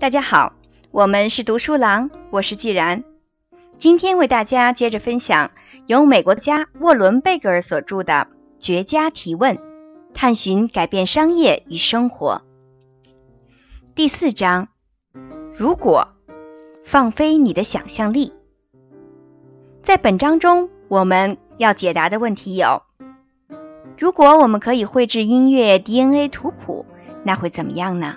大家好，我们是读书郎，我是既然。今天为大家接着分享由美国家沃伦贝格尔所著的《绝佳提问：探寻改变商业与生活》第四章。如果放飞你的想象力，在本章中我们要解答的问题有：如果我们可以绘制音乐 DNA 图谱，那会怎么样呢？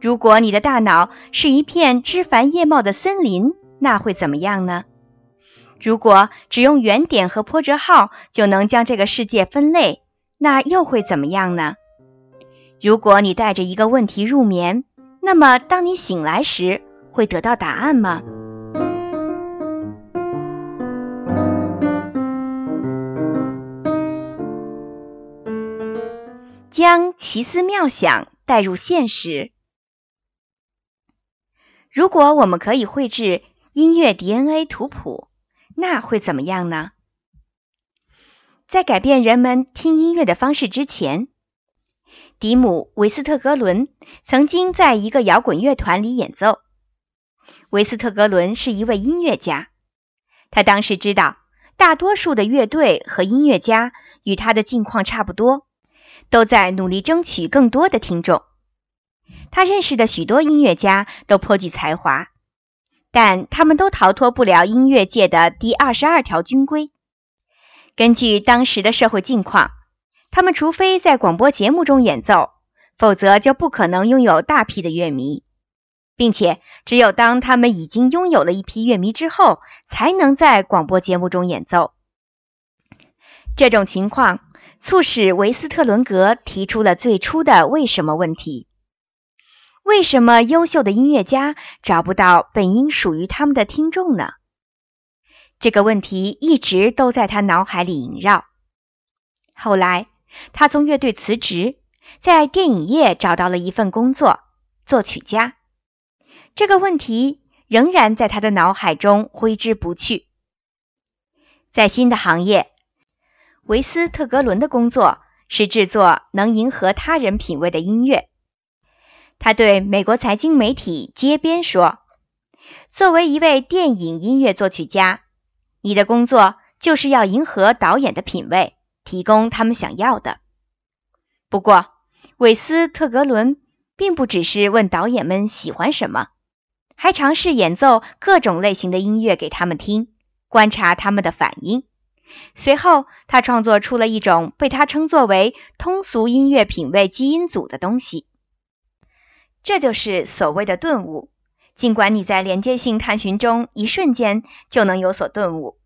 如果你的大脑是一片枝繁叶茂的森林，那会怎么样呢？如果只用原点和破折号就能将这个世界分类，那又会怎么样呢？如果你带着一个问题入眠，那么当你醒来时会得到答案吗？将奇思妙想带入现实。如果我们可以绘制音乐 DNA 图谱，那会怎么样呢？在改变人们听音乐的方式之前，迪姆·维斯特格伦曾经在一个摇滚乐团里演奏。维斯特格伦是一位音乐家，他当时知道大多数的乐队和音乐家与他的境况差不多，都在努力争取更多的听众。他认识的许多音乐家都颇具才华，但他们都逃脱不了音乐界的第二十二条军规。根据当时的社会境况，他们除非在广播节目中演奏，否则就不可能拥有大批的乐迷，并且只有当他们已经拥有了一批乐迷之后，才能在广播节目中演奏。这种情况促使维斯特伦格提出了最初的“为什么”问题。为什么优秀的音乐家找不到本应属于他们的听众呢？这个问题一直都在他脑海里萦绕。后来，他从乐队辞职，在电影业找到了一份工作——作曲家。这个问题仍然在他的脑海中挥之不去。在新的行业，维斯特格伦的工作是制作能迎合他人品味的音乐。他对美国财经媒体街边说：“作为一位电影音乐作曲家，你的工作就是要迎合导演的品味，提供他们想要的。”不过，韦斯特格伦并不只是问导演们喜欢什么，还尝试演奏各种类型的音乐给他们听，观察他们的反应。随后，他创作出了一种被他称作为“通俗音乐品味基因组”的东西。这就是所谓的顿悟。尽管你在连接性探寻中一瞬间就能有所顿悟。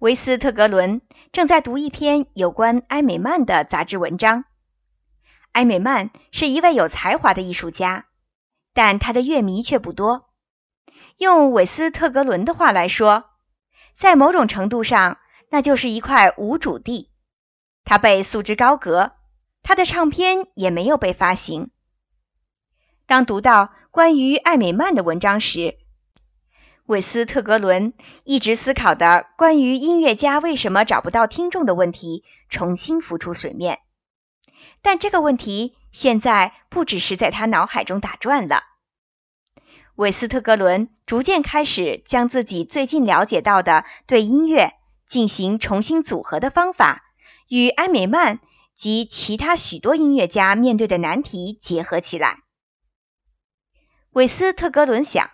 维斯特格伦正在读一篇有关埃美曼的杂志文章。埃美曼是一位有才华的艺术家，但他的乐迷却不多。用韦斯特格伦的话来说，在某种程度上，那就是一块无主地。他被束之高阁，他的唱片也没有被发行。当读到关于艾美曼的文章时，韦斯特格伦一直思考的关于音乐家为什么找不到听众的问题重新浮出水面。但这个问题现在不只是在他脑海中打转了。韦斯特格伦逐渐开始将自己最近了解到的对音乐进行重新组合的方法，与艾美曼及其他许多音乐家面对的难题结合起来。韦斯特格伦想，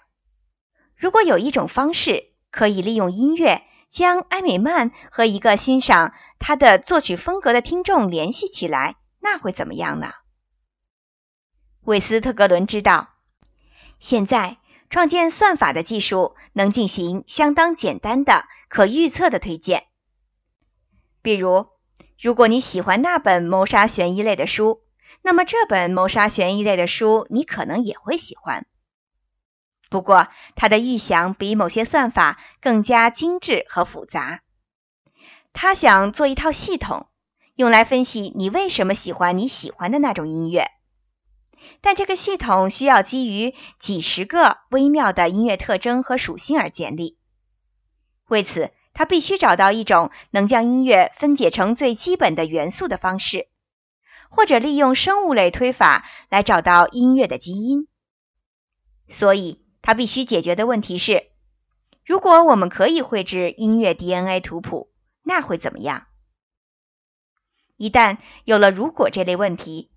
如果有一种方式可以利用音乐将埃美曼和一个欣赏他的作曲风格的听众联系起来，那会怎么样呢？韦斯特格伦知道，现在创建算法的技术能进行相当简单的、可预测的推荐。比如，如果你喜欢那本谋杀悬疑类的书。那么这本谋杀悬疑类的书，你可能也会喜欢。不过，他的预想比某些算法更加精致和复杂。他想做一套系统，用来分析你为什么喜欢你喜欢的那种音乐。但这个系统需要基于几十个微妙的音乐特征和属性而建立。为此，他必须找到一种能将音乐分解成最基本的元素的方式。或者利用生物类推法来找到音乐的基因，所以他必须解决的问题是：如果我们可以绘制音乐 DNA 图谱，那会怎么样？一旦有了“如果”这类问题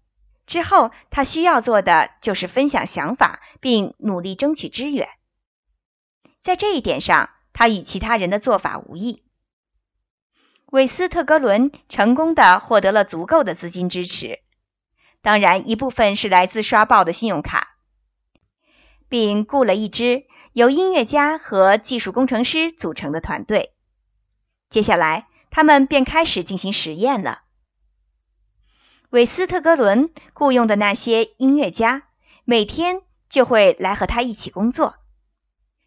之后，他需要做的就是分享想法，并努力争取支援。在这一点上，他与其他人的做法无异。韦斯特格伦成功的获得了足够的资金支持，当然一部分是来自刷爆的信用卡，并雇了一支由音乐家和技术工程师组成的团队。接下来，他们便开始进行实验了。韦斯特格伦雇佣的那些音乐家每天就会来和他一起工作。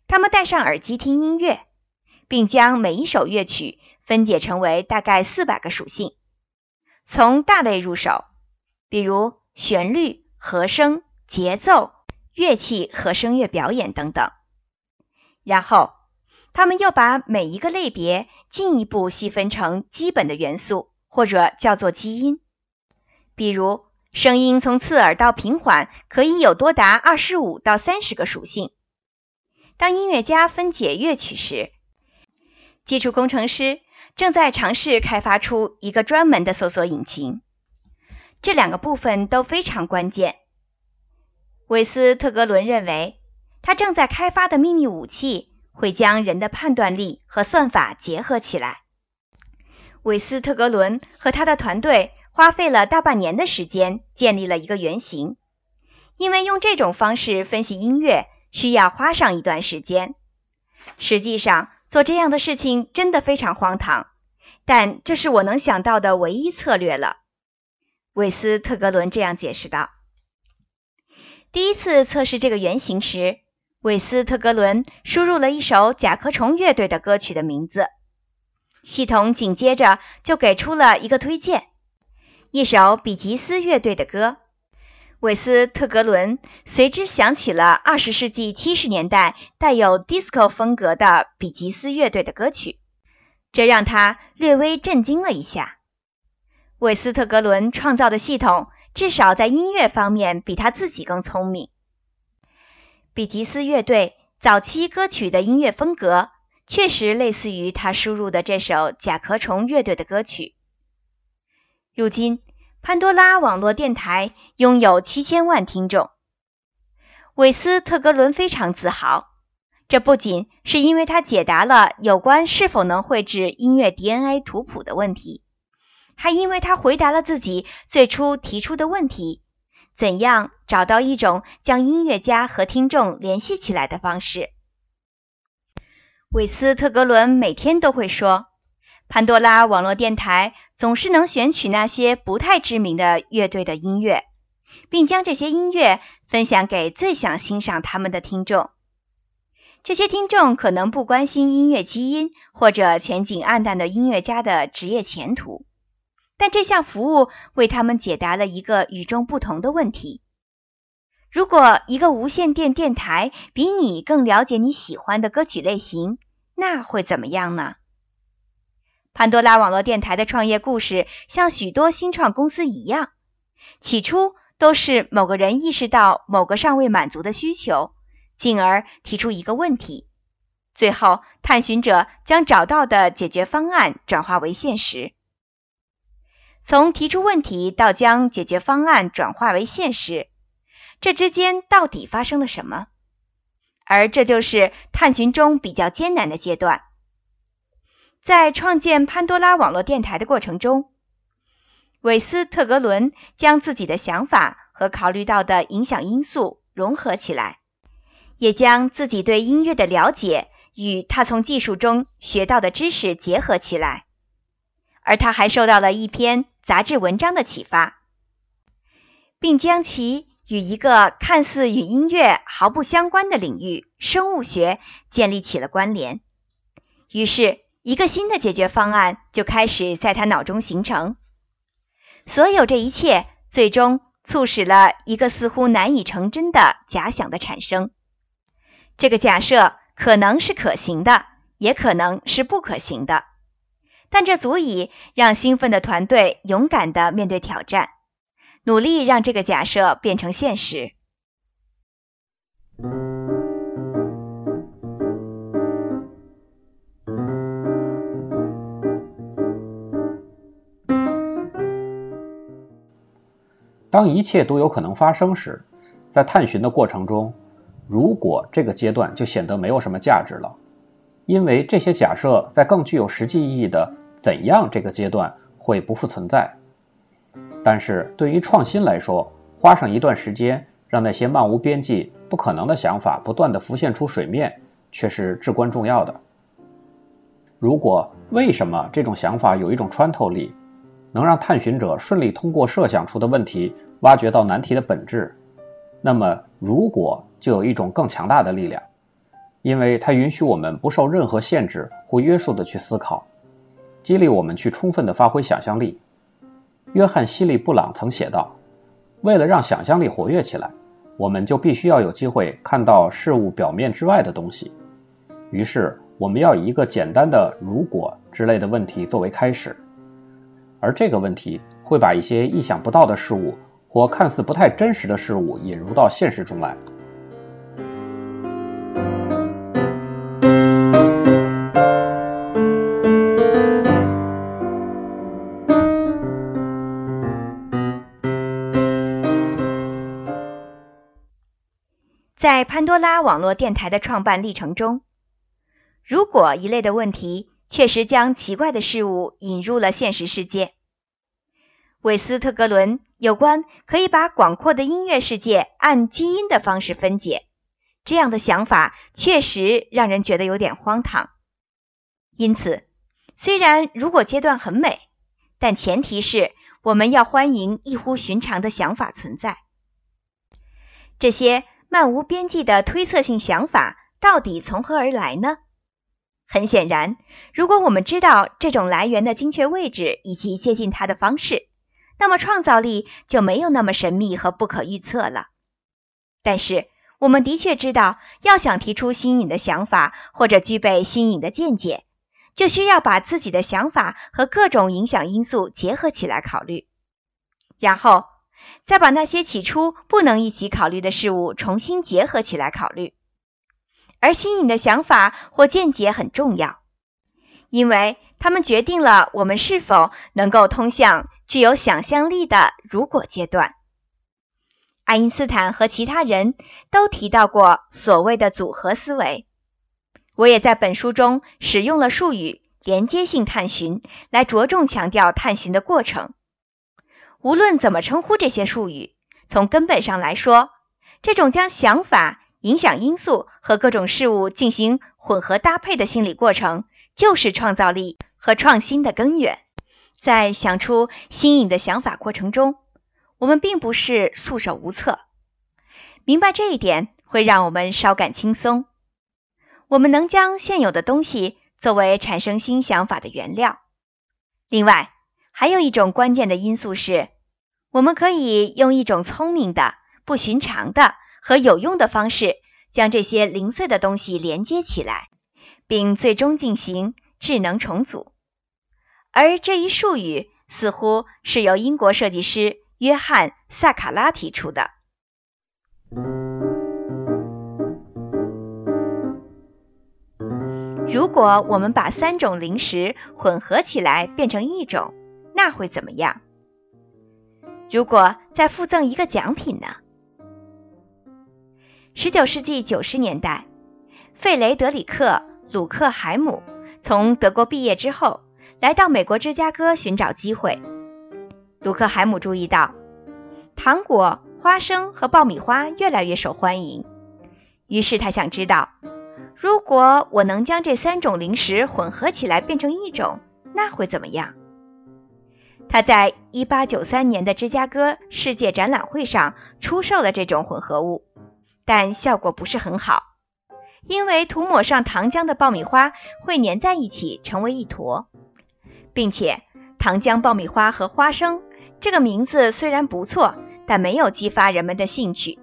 他们戴上耳机听音乐，并将每一首乐曲分解成为大概四百个属性，从大类入手，比如旋律、和声、节奏、乐器和声乐表演等等。然后，他们又把每一个类别进一步细分成基本的元素，或者叫做基因。比如，声音从刺耳到平缓可以有多达二十五到三十个属性。当音乐家分解乐曲时，基础工程师正在尝试开发出一个专门的搜索引擎。这两个部分都非常关键。韦斯特格伦认为，他正在开发的秘密武器会将人的判断力和算法结合起来。韦斯特格伦和他的团队。花费了大半年的时间建立了一个原型，因为用这种方式分析音乐需要花上一段时间。实际上，做这样的事情真的非常荒唐，但这是我能想到的唯一策略了。韦斯特格伦这样解释道。第一次测试这个原型时，韦斯特格伦输入了一首甲壳虫乐队的歌曲的名字，系统紧接着就给出了一个推荐。一首比吉斯乐队的歌，韦斯特格伦随之想起了二十世纪七十年代带有 disco 风格的比吉斯乐队的歌曲，这让他略微震惊了一下。韦斯特格伦创造的系统至少在音乐方面比他自己更聪明。比吉斯乐队早期歌曲的音乐风格确实类似于他输入的这首甲壳虫乐队的歌曲。如今，潘多拉网络电台拥有七千万听众。韦斯特格伦非常自豪，这不仅是因为他解答了有关是否能绘制音乐 DNA 图谱的问题，还因为他回答了自己最初提出的问题：怎样找到一种将音乐家和听众联系起来的方式。韦斯特格伦每天都会说。潘多拉网络电台总是能选取那些不太知名的乐队的音乐，并将这些音乐分享给最想欣赏他们的听众。这些听众可能不关心音乐基因或者前景暗淡的音乐家的职业前途，但这项服务为他们解答了一个与众不同的问题：如果一个无线电电台比你更了解你喜欢的歌曲类型，那会怎么样呢？潘多拉网络电台的创业故事像许多新创公司一样，起初都是某个人意识到某个尚未满足的需求，进而提出一个问题，最后探寻者将找到的解决方案转化为现实。从提出问题到将解决方案转化为现实，这之间到底发生了什么？而这就是探寻中比较艰难的阶段。在创建潘多拉网络电台的过程中，韦斯特格伦将自己的想法和考虑到的影响因素融合起来，也将自己对音乐的了解与他从技术中学到的知识结合起来。而他还受到了一篇杂志文章的启发，并将其与一个看似与音乐毫不相关的领域——生物学建立起了关联。于是。一个新的解决方案就开始在他脑中形成。所有这一切最终促使了一个似乎难以成真的假想的产生。这个假设可能是可行的，也可能是不可行的，但这足以让兴奋的团队勇敢地面对挑战，努力让这个假设变成现实。当一切都有可能发生时，在探寻的过程中，如果这个阶段就显得没有什么价值了，因为这些假设在更具有实际意义的怎样这个阶段会不复存在。但是对于创新来说，花上一段时间让那些漫无边际、不可能的想法不断的浮现出水面，却是至关重要的。如果为什么这种想法有一种穿透力？能让探寻者顺利通过设想出的问题挖掘到难题的本质，那么如果就有一种更强大的力量，因为它允许我们不受任何限制或约束的去思考，激励我们去充分的发挥想象力。约翰·希利布朗曾写道：“为了让想象力活跃起来，我们就必须要有机会看到事物表面之外的东西。于是，我们要以一个简单的‘如果’之类的问题作为开始。”而这个问题会把一些意想不到的事物或看似不太真实的事物引入到现实中来。在潘多拉网络电台的创办历程中，如果一类的问题。确实将奇怪的事物引入了现实世界。韦斯特格伦有关可以把广阔的音乐世界按基因的方式分解这样的想法，确实让人觉得有点荒唐。因此，虽然如果阶段很美，但前提是我们要欢迎异乎寻常的想法存在。这些漫无边际的推测性想法到底从何而来呢？很显然，如果我们知道这种来源的精确位置以及接近它的方式，那么创造力就没有那么神秘和不可预测了。但是，我们的确知道，要想提出新颖的想法或者具备新颖的见解，就需要把自己的想法和各种影响因素结合起来考虑，然后再把那些起初不能一起考虑的事物重新结合起来考虑。而新颖的想法或见解很重要，因为它们决定了我们是否能够通向具有想象力的“如果”阶段。爱因斯坦和其他人都提到过所谓的组合思维，我也在本书中使用了术语“连接性探寻”来着重强调探寻的过程。无论怎么称呼这些术语，从根本上来说，这种将想法。影响因素和各种事物进行混合搭配的心理过程，就是创造力和创新的根源。在想出新颖的想法过程中，我们并不是束手无策。明白这一点会让我们稍感轻松。我们能将现有的东西作为产生新想法的原料。另外，还有一种关键的因素是，我们可以用一种聪明的、不寻常的。和有用的方式将这些零碎的东西连接起来，并最终进行智能重组。而这一术语似乎是由英国设计师约翰·萨卡拉提出的。如果我们把三种零食混合起来变成一种，那会怎么样？如果再附赠一个奖品呢？十九世纪九十年代，费雷德里克·鲁克海姆从德国毕业之后，来到美国芝加哥寻找机会。鲁克海姆注意到，糖果、花生和爆米花越来越受欢迎，于是他想知道，如果我能将这三种零食混合起来变成一种，那会怎么样？他在一八九三年的芝加哥世界展览会上出售了这种混合物。但效果不是很好，因为涂抹上糖浆的爆米花会粘在一起成为一坨，并且糖浆爆米花和花生这个名字虽然不错，但没有激发人们的兴趣。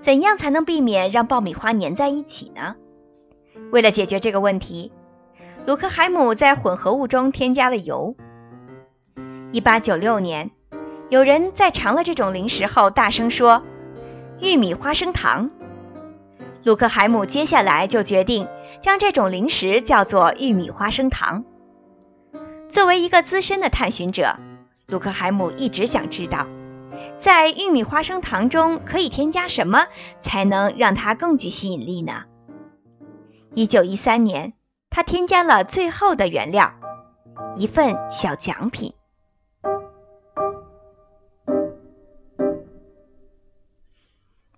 怎样才能避免让爆米花粘在一起呢？为了解决这个问题，鲁克海姆在混合物中添加了油。1896年，有人在尝了这种零食后大声说。玉米花生糖，卢克海姆接下来就决定将这种零食叫做玉米花生糖。作为一个资深的探寻者，卢克海姆一直想知道，在玉米花生糖中可以添加什么才能让它更具吸引力呢？一九一三年，他添加了最后的原料——一份小奖品。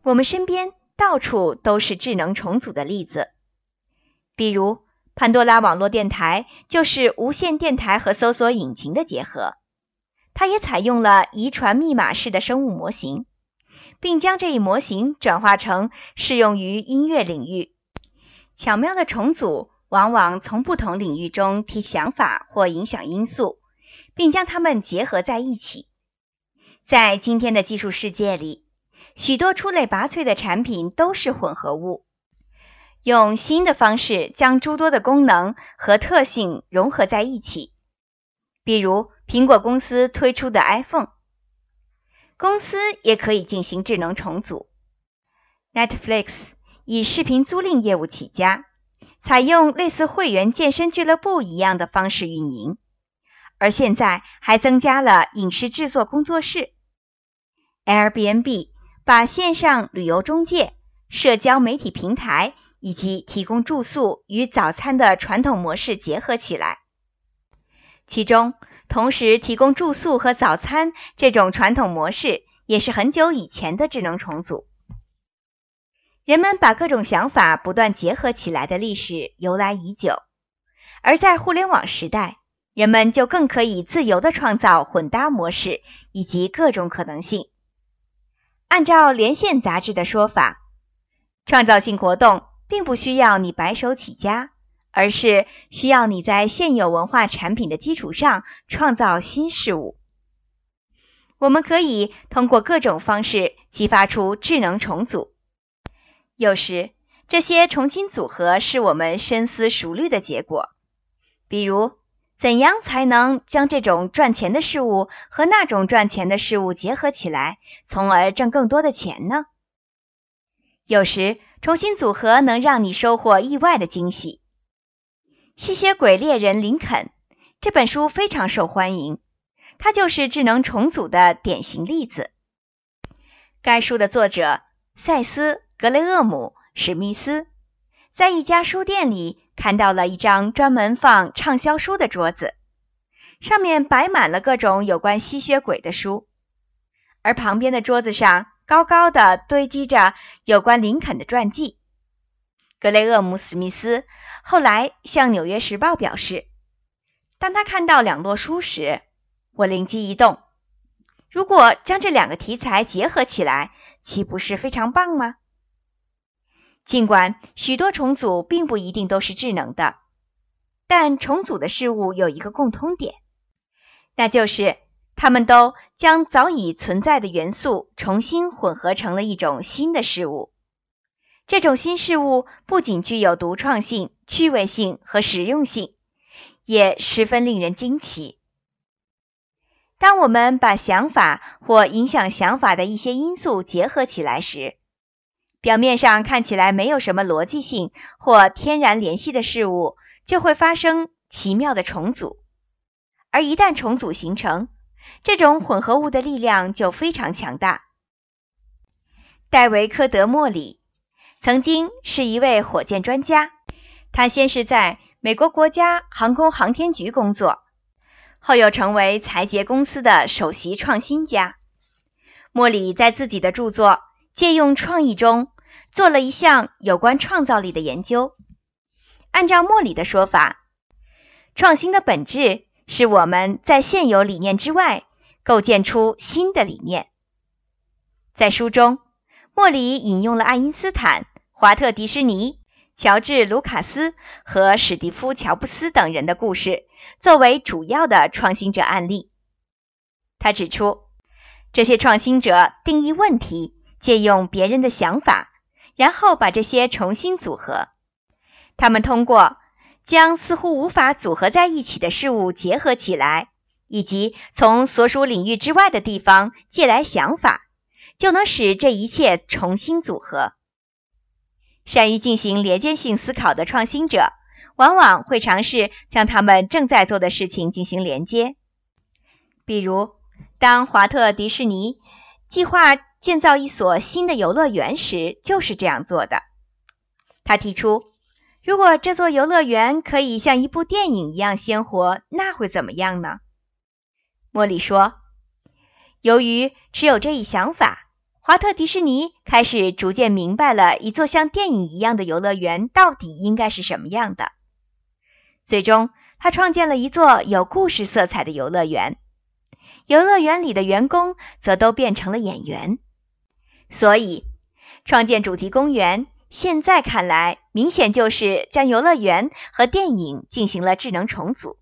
我们身边到处都是智能重组的例子，比如潘多拉网络电台就是无线电台和搜索引擎的结合。它也采用了遗传密码式的生物模型，并将这一模型转化成适用于音乐领域。巧妙的重组往往从不同领域中提想法或影响因素，并将它们结合在一起。在今天的技术世界里，许多出类拔萃的产品都是混合物，用新的方式将诸多的功能和特性融合在一起。比如苹果公司推出的 iPhone，公司也可以进行智能重组。Netflix 以视频租赁业务起家，采用类似会员健身俱乐部一样的方式运营，而现在还增加了影视制作工作室。Airbnb。把线上旅游中介、社交媒体平台以及提供住宿与早餐的传统模式结合起来，其中同时提供住宿和早餐这种传统模式也是很久以前的智能重组。人们把各种想法不断结合起来的历史由来已久，而在互联网时代，人们就更可以自由地创造混搭模式以及各种可能性。按照《连线》杂志的说法，创造性活动并不需要你白手起家，而是需要你在现有文化产品的基础上创造新事物。我们可以通过各种方式激发出智能重组，有时这些重新组合是我们深思熟虑的结果，比如。怎样才能将这种赚钱的事物和那种赚钱的事物结合起来，从而挣更多的钱呢？有时重新组合能让你收获意外的惊喜。吸血鬼猎人林肯这本书非常受欢迎，它就是智能重组的典型例子。该书的作者塞斯·格雷厄姆·史密斯在一家书店里。看到了一张专门放畅销书的桌子，上面摆满了各种有关吸血鬼的书，而旁边的桌子上高高的堆积着有关林肯的传记。格雷厄姆·史密斯后来向《纽约时报》表示，当他看到两摞书时，我灵机一动：如果将这两个题材结合起来，岂不是非常棒吗？尽管许多重组并不一定都是智能的，但重组的事物有一个共通点，那就是它们都将早已存在的元素重新混合成了一种新的事物。这种新事物不仅具有独创性、趣味性和实用性，也十分令人惊奇。当我们把想法或影响想法的一些因素结合起来时，表面上看起来没有什么逻辑性或天然联系的事物，就会发生奇妙的重组。而一旦重组形成，这种混合物的力量就非常强大。戴维·科德莫里曾经是一位火箭专家，他先是在美国国家航空航天局工作，后又成为财杰公司的首席创新家。莫里在自己的著作。借用创意中做了一项有关创造力的研究。按照莫里的说法，创新的本质是我们在现有理念之外构建出新的理念。在书中，莫里引用了爱因斯坦、华特迪士尼、乔治卢卡斯和史蒂夫乔布斯等人的故事作为主要的创新者案例。他指出，这些创新者定义问题。借用别人的想法，然后把这些重新组合。他们通过将似乎无法组合在一起的事物结合起来，以及从所属领域之外的地方借来想法，就能使这一切重新组合。善于进行连接性思考的创新者，往往会尝试将他们正在做的事情进行连接。比如，当华特迪士尼。计划建造一所新的游乐园时就是这样做的。他提出，如果这座游乐园可以像一部电影一样鲜活，那会怎么样呢？莫里说：“由于持有这一想法，华特迪士尼开始逐渐明白了一座像电影一样的游乐园到底应该是什么样的。最终，他创建了一座有故事色彩的游乐园。游乐园里的员工则都变成了演员。所以，创建主题公园现在看来，明显就是将游乐园和电影进行了智能重组。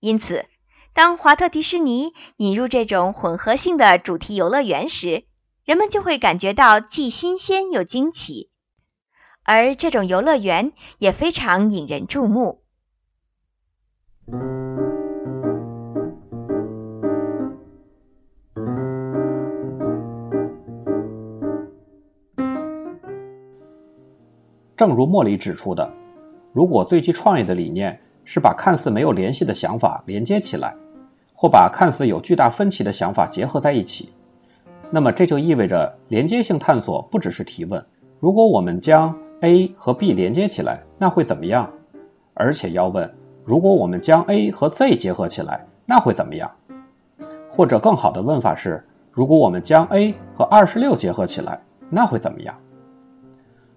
因此。”当华特迪士尼引入这种混合性的主题游乐园时，人们就会感觉到既新鲜又惊奇，而这种游乐园也非常引人注目。正如莫里指出的，如果最具创意的理念是把看似没有联系的想法连接起来。或把看似有巨大分歧的想法结合在一起，那么这就意味着连接性探索不只是提问：如果我们将 A 和 B 连接起来，那会怎么样？而且要问：如果我们将 A 和 Z 结合起来，那会怎么样？或者更好的问法是：如果我们将 A 和二十六结合起来，那会怎么样？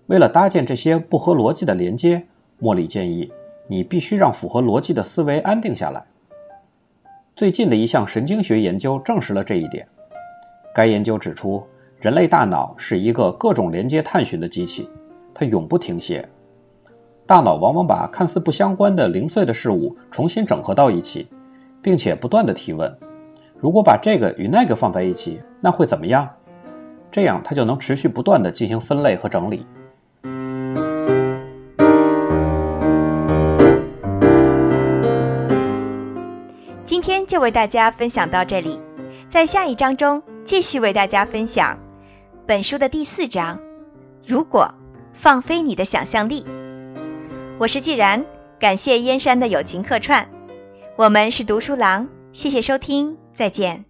为了搭建这些不合逻辑的连接，莫里建议你必须让符合逻辑的思维安定下来。最近的一项神经学研究证实了这一点。该研究指出，人类大脑是一个各种连接探寻的机器，它永不停歇。大脑往往把看似不相关的零碎的事物重新整合到一起，并且不断的提问：如果把这个与那个放在一起，那会怎么样？这样它就能持续不断的进行分类和整理。天就为大家分享到这里，在下一章中继续为大家分享本书的第四章。如果放飞你的想象力，我是既然，感谢燕山的友情客串，我们是读书郎，谢谢收听，再见。